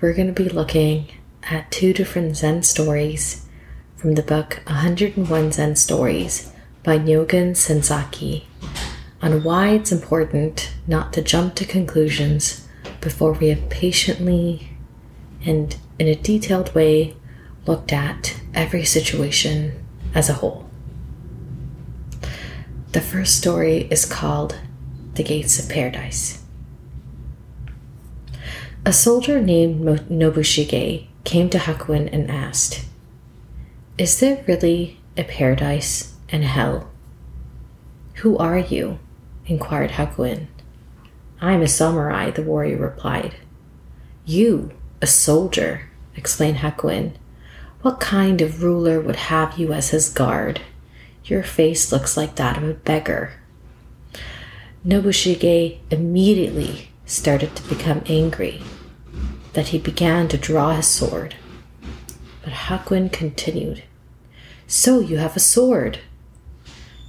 we're going to be looking at two different Zen stories from the book 101 Zen Stories by Nyogen Senzaki on why it's important not to jump to conclusions before we have patiently and in a detailed way looked at every situation as a whole. The first story is called The Gates of Paradise. A soldier named Nobushige came to Hakuin and asked, Is there really a paradise and hell? Who are you? inquired Hakuin. I'm a samurai, the warrior replied. You, a soldier, explained Hakuin. What kind of ruler would have you as his guard? Your face looks like that of a beggar. Nobushige immediately started to become angry that he began to draw his sword. But Hakuin continued, So you have a sword.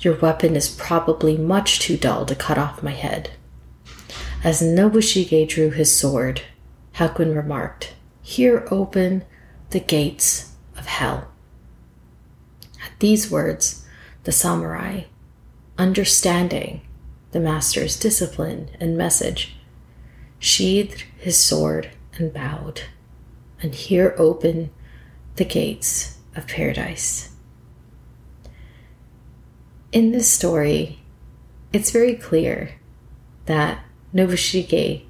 Your weapon is probably much too dull to cut off my head. As Nobushige drew his sword, Hakuin remarked, Here open the gates of hell. At these words, the samurai, understanding the master's discipline and message, sheathed his sword and bowed, and here open the gates of paradise. In this story, it's very clear that Nobushige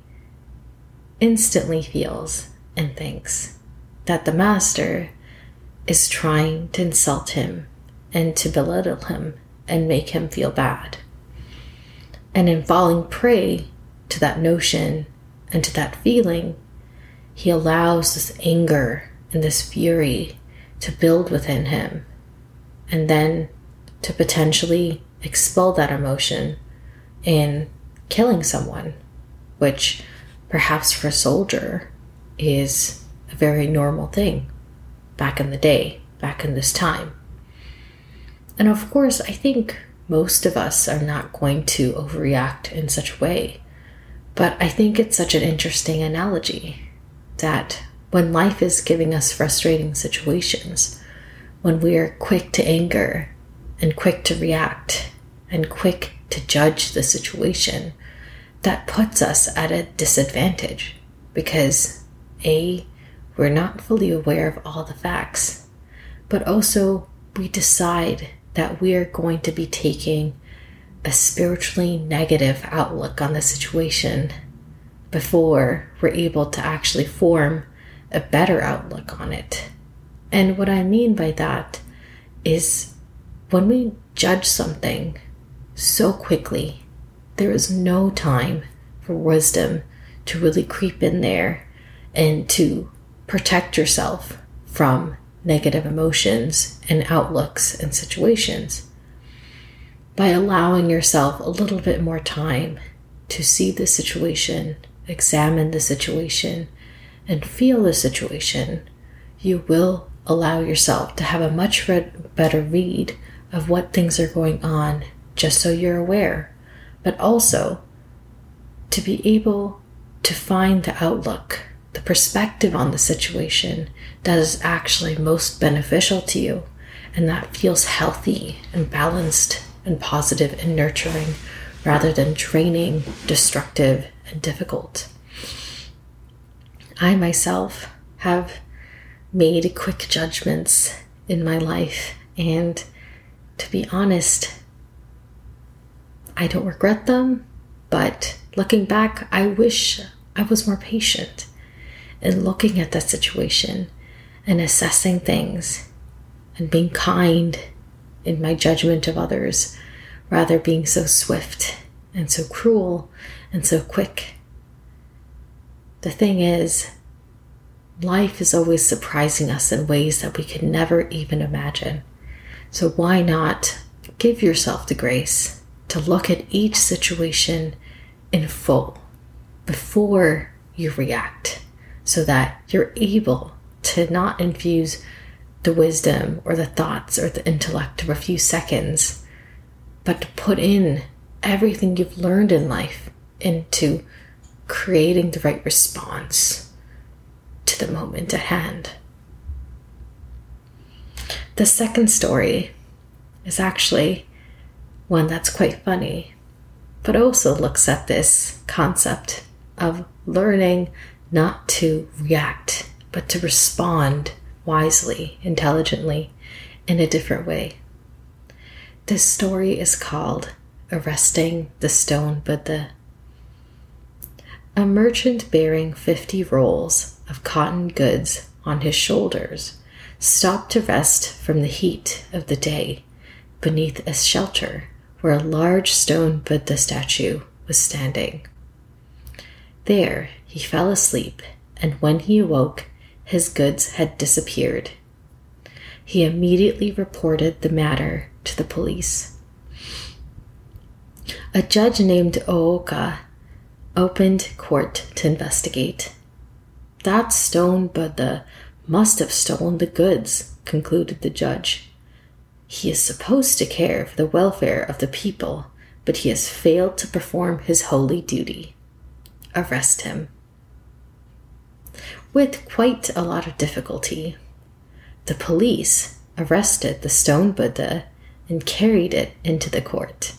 instantly feels and thinks that the master is trying to insult him and to belittle him and make him feel bad. And in falling prey to that notion and to that feeling, he allows this anger and this fury to build within him and then to potentially expel that emotion in killing someone, which perhaps for a soldier is a very normal thing back in the day, back in this time. And of course, I think most of us are not going to overreact in such a way. But I think it's such an interesting analogy that when life is giving us frustrating situations, when we are quick to anger and quick to react and quick to judge the situation, that puts us at a disadvantage because A, we're not fully aware of all the facts, but also we decide that we are going to be taking a spiritually negative outlook on the situation before we're able to actually form a better outlook on it. And what I mean by that is when we judge something so quickly, there is no time for wisdom to really creep in there and to protect yourself from negative emotions and outlooks and situations. By allowing yourself a little bit more time to see the situation examine the situation and feel the situation, you will allow yourself to have a much better read of what things are going on just so you're aware, but also to be able to find the outlook, the perspective on the situation that is actually most beneficial to you and that feels healthy and balanced and positive and nurturing rather than draining, destructive, and difficult. I myself have made quick judgments in my life, and to be honest, I don't regret them, but looking back, I wish I was more patient in looking at that situation and assessing things and being kind in my judgment of others, rather being so swift and so cruel and so quick. The thing is, life is always surprising us in ways that we could never even imagine. So, why not give yourself the grace to look at each situation in full before you react so that you're able to not infuse the wisdom or the thoughts or the intellect of a few seconds, but to put in everything you've learned in life into creating the right response to the moment at hand. The second story is actually one that's quite funny, but also looks at this concept of learning not to react, but to respond wisely, intelligently, in a different way. This story is called Arresting the Stone Buddha. A merchant bearing 50 rolls of cotton goods on his shoulders stopped to rest from the heat of the day beneath a shelter where a large stone Buddha statue was standing. There he fell asleep, and when he awoke, his goods had disappeared. He immediately reported the matter to the police. A judge named Ooka opened court to investigate. That stone Buddha must have stolen the goods, concluded the judge. He is supposed to care for the welfare of the people, but he has failed to perform his holy duty. Arrest him. With quite a lot of difficulty, the police arrested the stone Buddha and carried it into the court.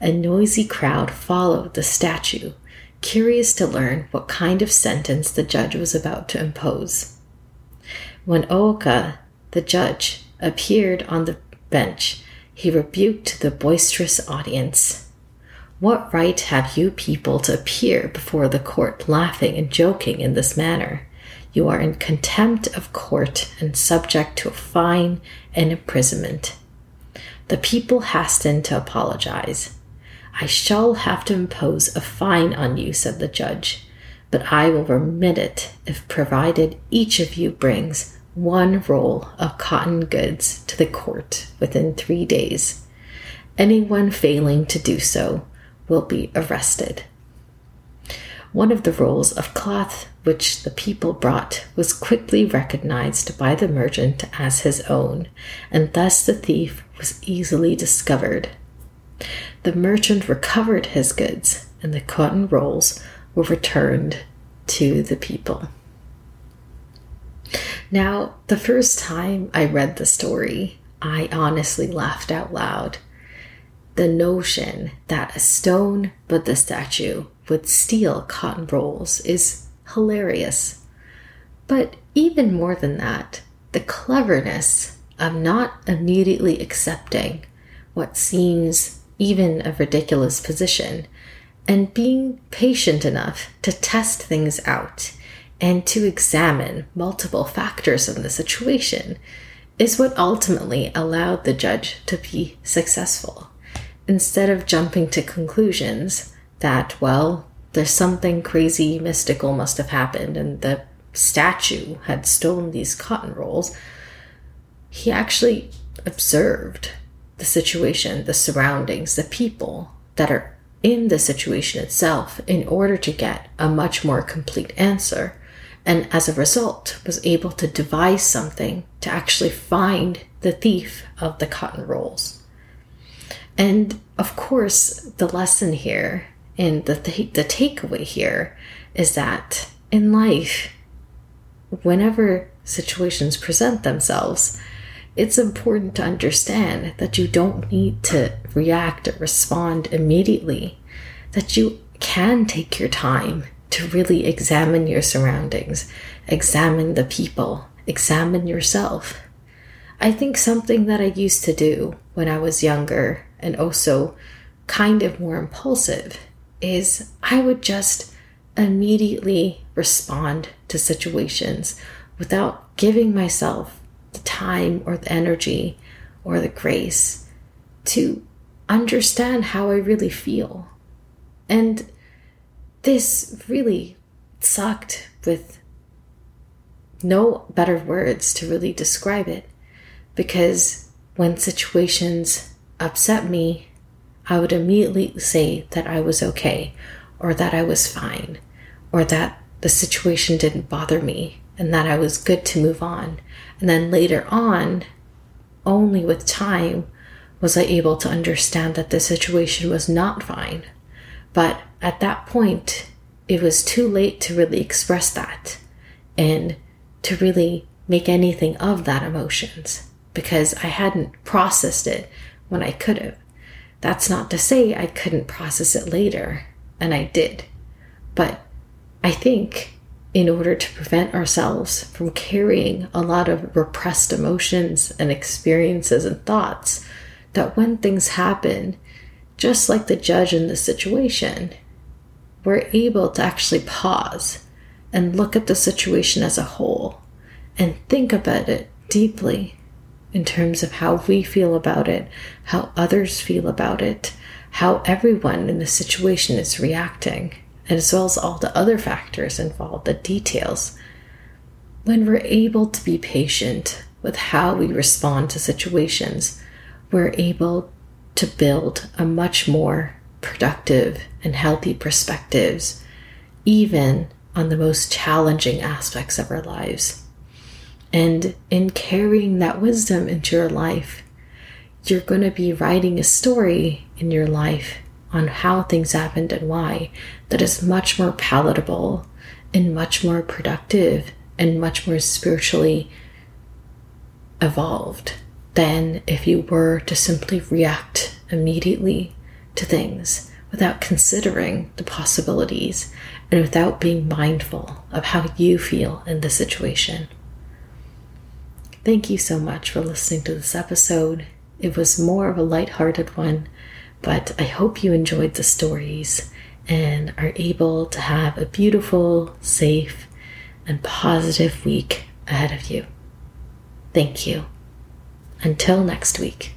A noisy crowd followed the statue, curious to learn what kind of sentence the judge was about to impose. When Ooka, the judge, appeared on the bench, he rebuked the boisterous audience. What right have you people to appear before the court laughing and joking in this manner? You are in contempt of court and subject to a fine and imprisonment. The people hastened to apologize. I shall have to impose a fine on you, said the judge, but I will remit it if provided each of you brings one roll of cotton goods to the court within three days. Anyone failing to do so will be arrested. One of the rolls of cloth which the people brought was quickly recognized by the merchant as his own, and thus the thief was easily discovered. The merchant recovered his goods, and the cotton rolls were returned to the people. Now, the first time I read the story, I honestly laughed out loud. The notion that a stone Buddha statue would steal cotton rolls is hilarious. But even more than that, the cleverness of not immediately accepting what seems even a ridiculous position, and being patient enough to test things out and to examine multiple factors in the situation is what ultimately allowed the judge to be successful. Instead of jumping to conclusions that, well, there's something crazy mystical must have happened and the statue had stolen these cotton rolls, he actually observed the situation, the surroundings, the people that are in the situation itself in order to get a much more complete answer. And as a result, was able to devise something to actually find the thief of the cotton rolls. And of course, the lesson here and the, th- the takeaway here is that in life, whenever situations present themselves, it's important to understand that you don't need to react or respond immediately, that you can take your time to really examine your surroundings, examine the people, examine yourself. I think something that I used to do when I was younger and also kind of more impulsive is I would just immediately respond to situations without giving myself the time or the energy or the grace to understand how I really feel. And this really sucked with no better words to really describe it because when situations upset me, I would immediately say that I was okay or that I was fine or that the situation didn't bother me and that I was good to move on. And then later on, only with time was I able to understand that the situation was not fine. But at that point, it was too late to really express that and to really make anything of that emotions because I hadn't processed it when I could have. That's not to say I couldn't process it later, and I did. But I think in order to prevent ourselves from carrying a lot of repressed emotions and experiences and thoughts, that when things happen, just like the judge in the situation, we're able to actually pause and look at the situation as a whole and think about it deeply in terms of how we feel about it, how others feel about it, how everyone in the situation is reacting, as well as all the other factors involved, the details. When we're able to be patient with how we respond to situations, we're able to build a much more productive and healthy perspectives, even on the most challenging aspects of our lives. And in carrying that wisdom into your life, you're going to be writing a story in your life on how things happened and why that is much more palatable and much more productive and much more spiritually evolved than if you were to simply react immediately to things without considering the possibilities and without being mindful of how you feel in the situation. Thank you so much for listening to this episode. It was more of a light-hearted one, but I hope you enjoyed the stories and are able to have a beautiful, safe, and positive week ahead of you. Thank you. Until next week.